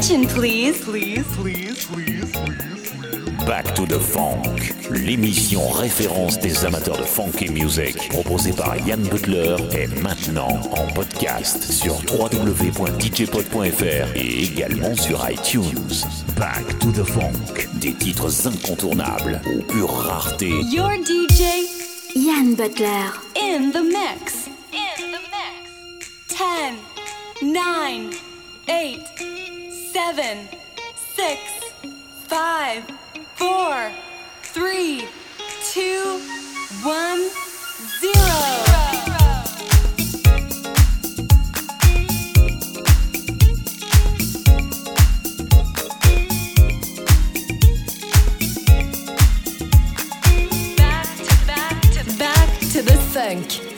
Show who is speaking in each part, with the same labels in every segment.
Speaker 1: Attention, please. Please, please,
Speaker 2: please, Back to the Funk, l'émission référence des amateurs de funky music, proposée par Yann Butler, est maintenant en podcast sur www.djpod.fr et également sur iTunes. Back to the Funk, des titres incontournables aux pures raretés.
Speaker 1: Your DJ,
Speaker 3: Yann Butler,
Speaker 1: in the mix. In the mix. 10, 9, 8, 7, 6, 5, 4, 3, 2, 1, 0. to the funk.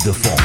Speaker 2: To the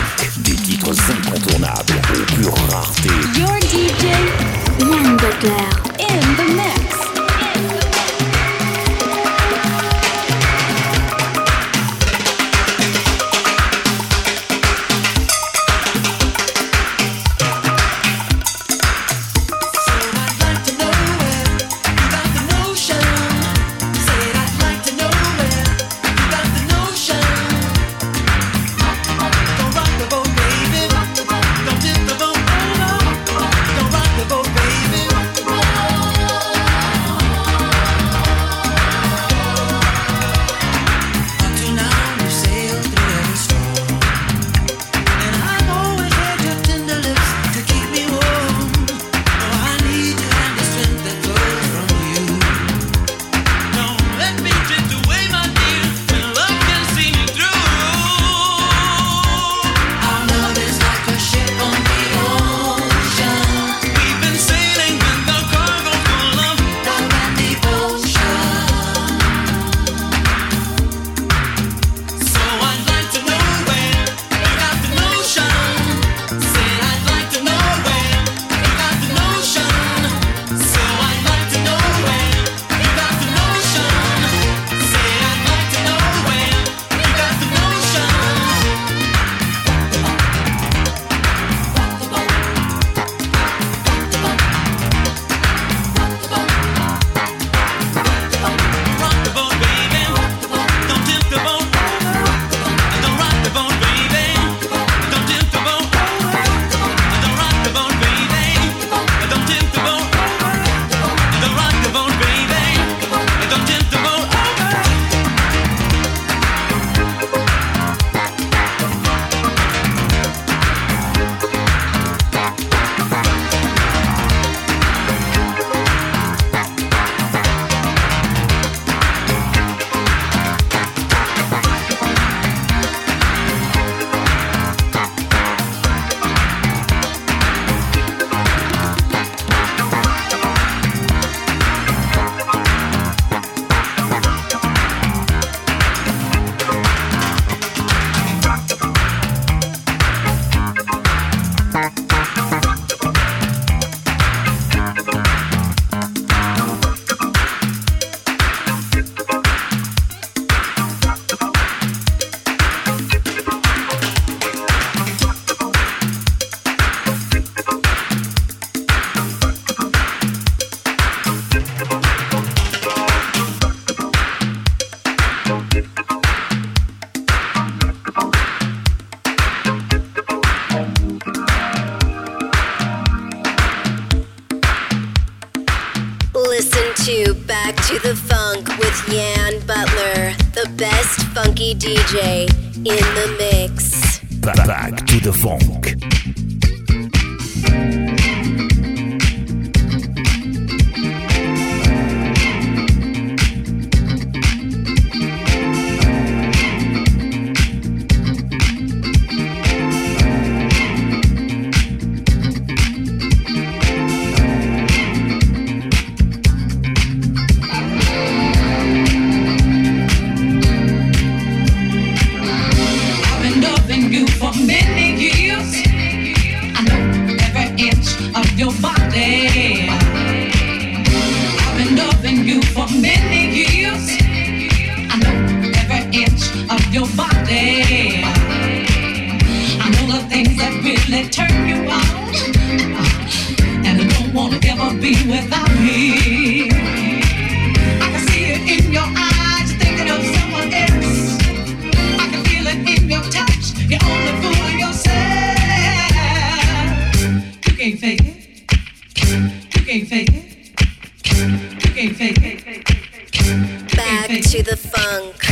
Speaker 2: Back to the funk.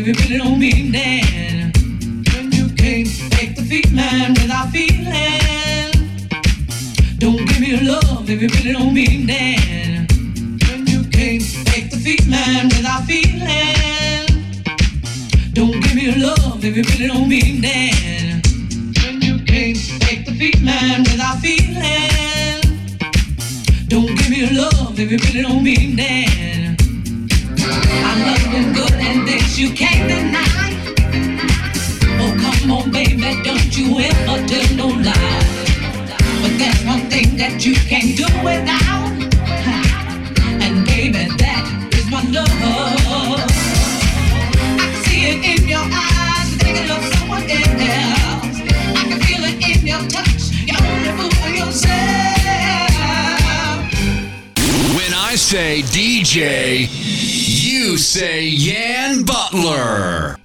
Speaker 4: If you really don't mean it. When you can't fake the feeling without feeling. Don't give me
Speaker 5: love if you really don't mean it. When you can't fake the feeling without feeling. Don't give me love if you really don't mean it. When you can't fake the feeling without feeling. Don't give me love if you really don't mean it. I love you good and this you can't you no lie. But there's one thing that you can't do without. And baby, that is my love. I can see it in your eyes, thinking of someone else. I can feel it in your touch, you're only fooling yourself.
Speaker 6: When I say DJ, you say Yann Butler.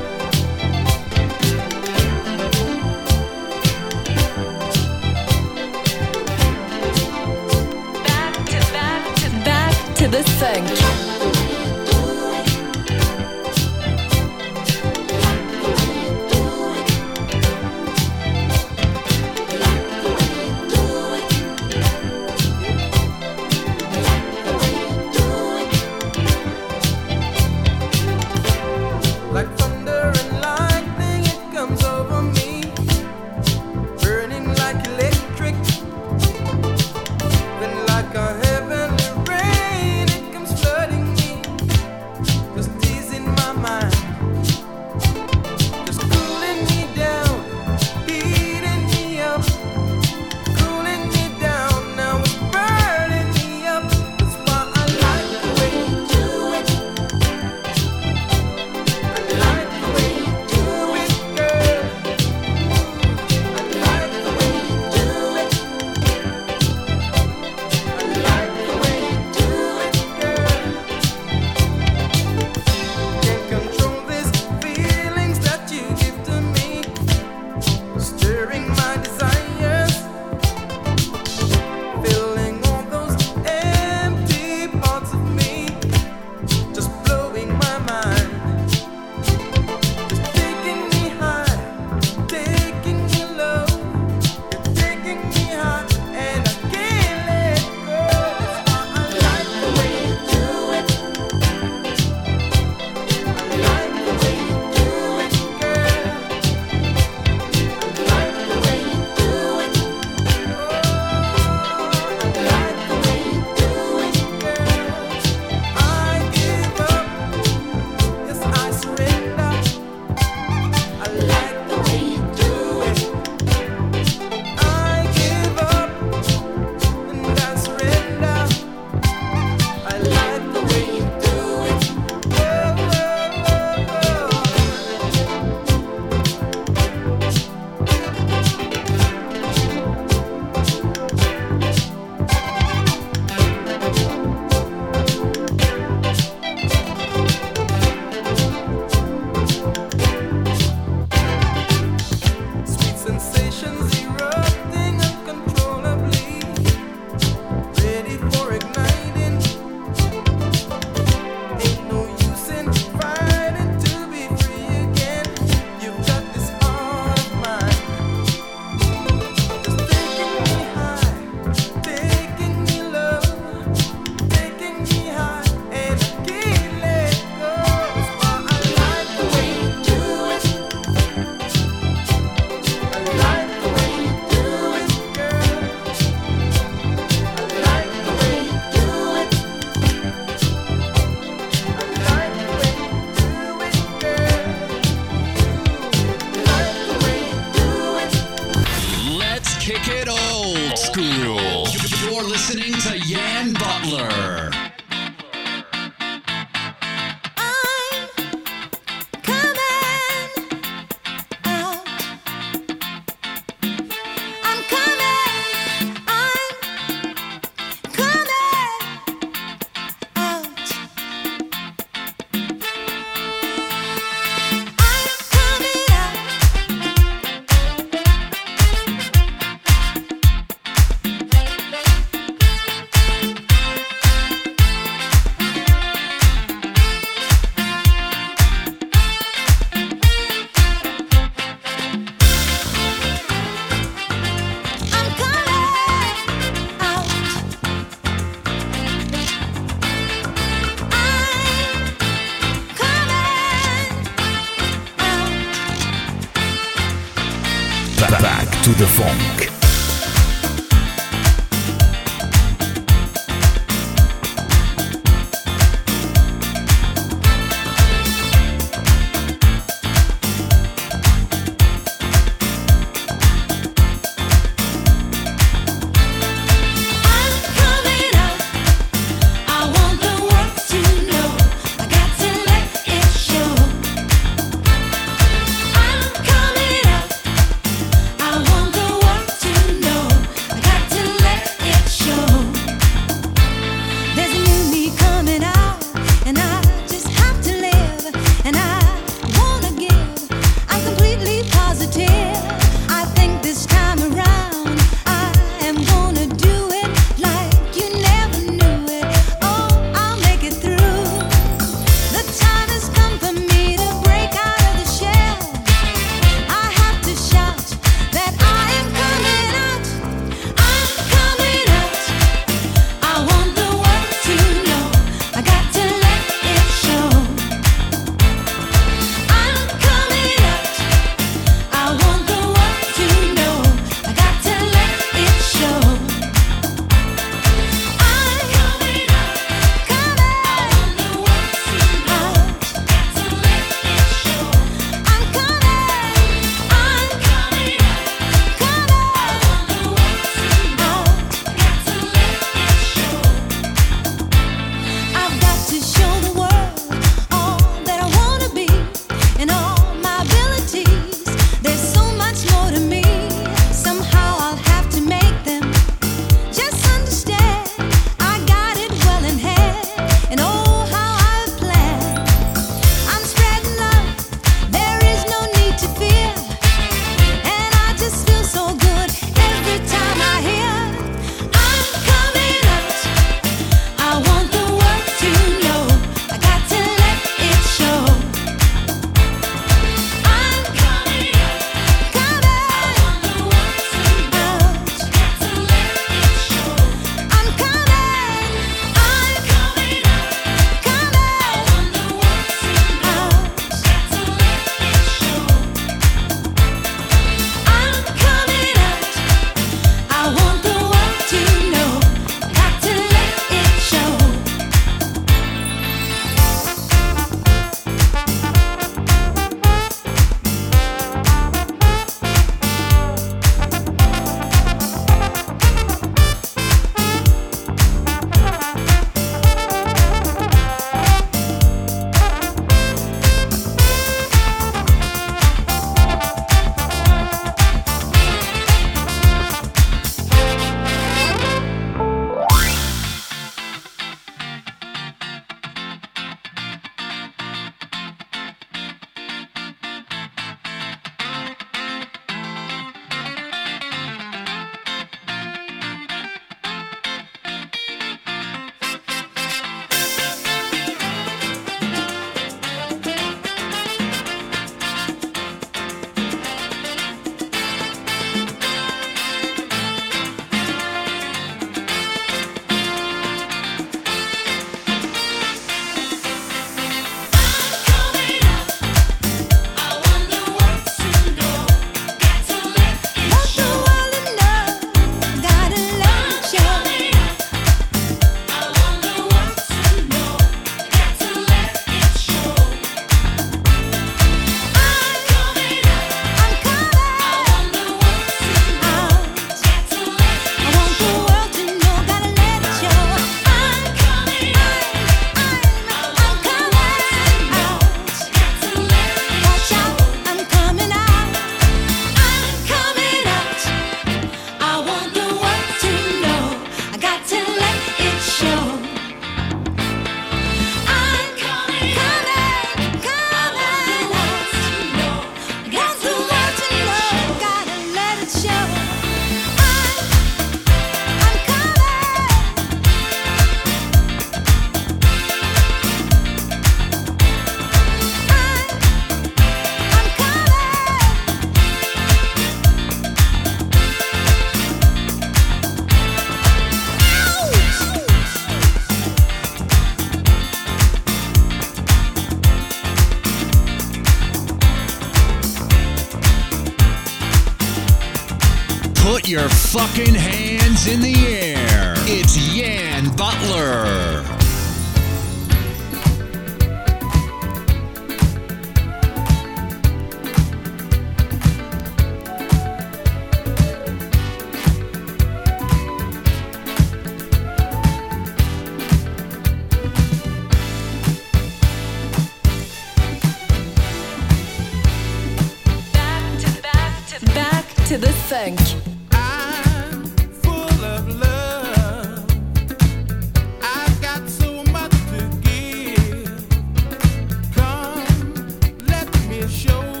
Speaker 6: Show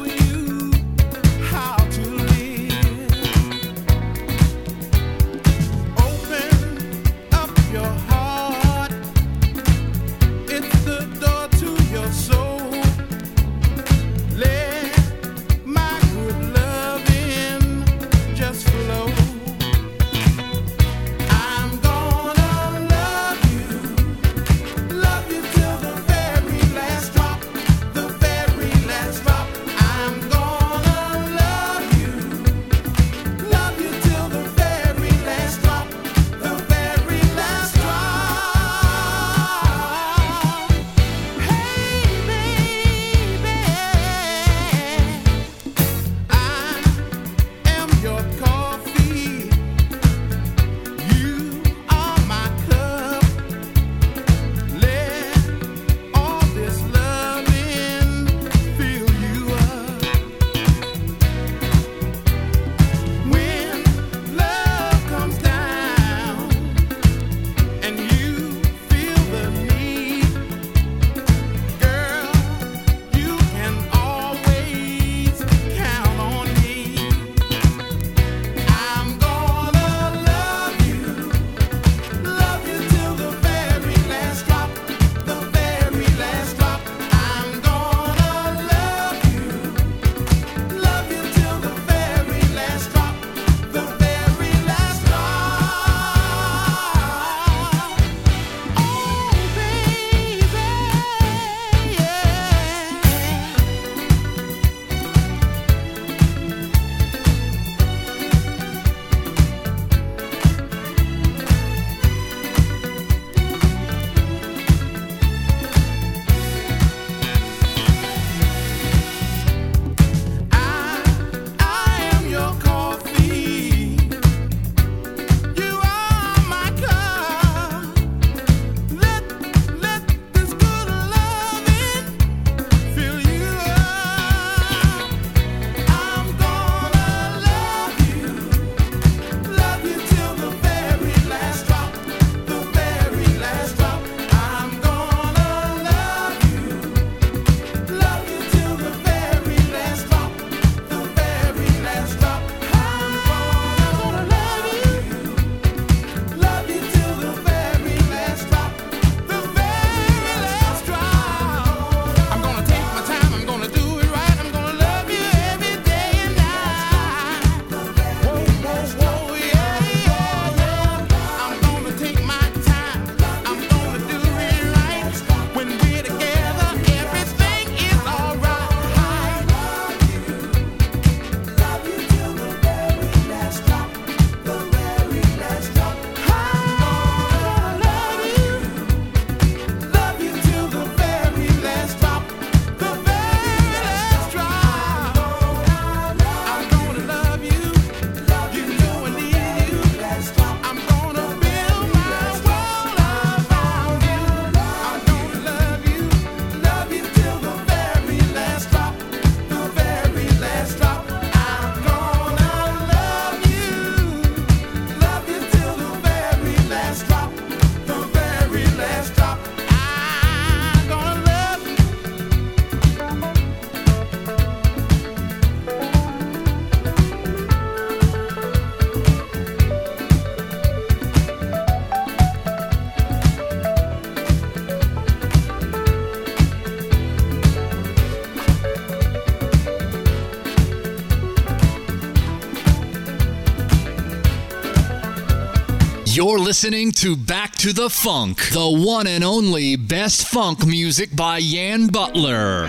Speaker 7: You're listening to Back to the Funk, the one and only best funk music by Yann Butler.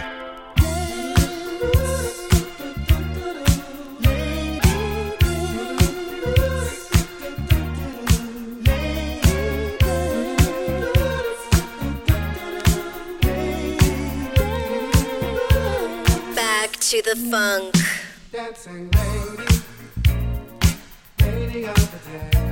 Speaker 8: Back to the funk.
Speaker 9: Dancing lady, lady of the
Speaker 2: day.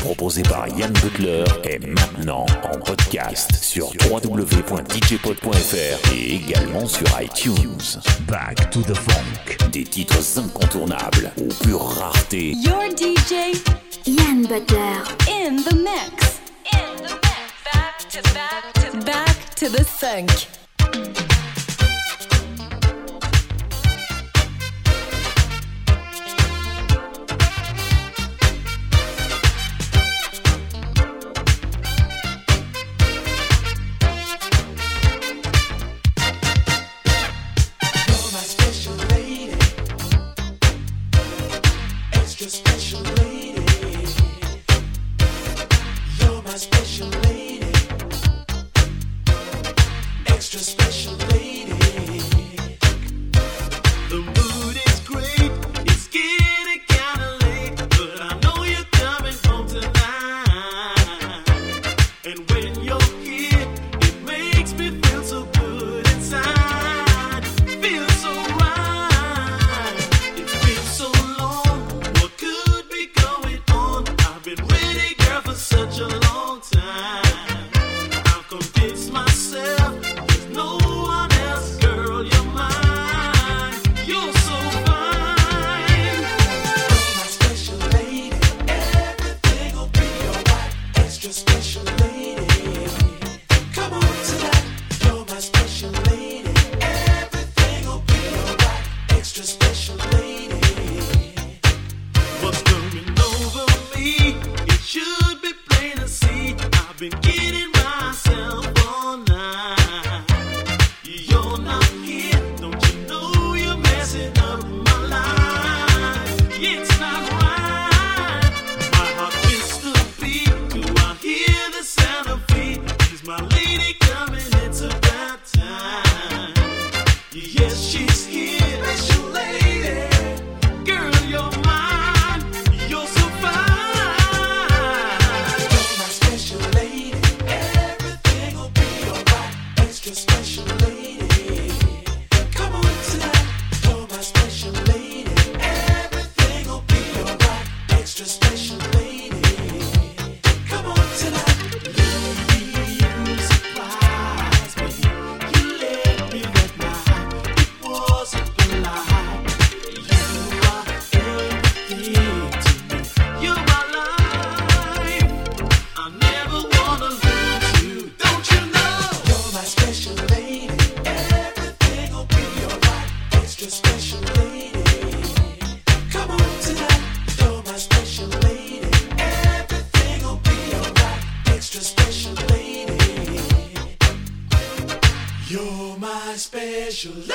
Speaker 2: Proposé par Yann Butler, est maintenant en podcast sur www.djpod.fr et également sur iTunes. Back to the Funk. Des titres incontournables aux pures raretés.
Speaker 1: Your DJ,
Speaker 3: Yann Butler,
Speaker 1: in the mix. Back to, back to the funk.
Speaker 5: your.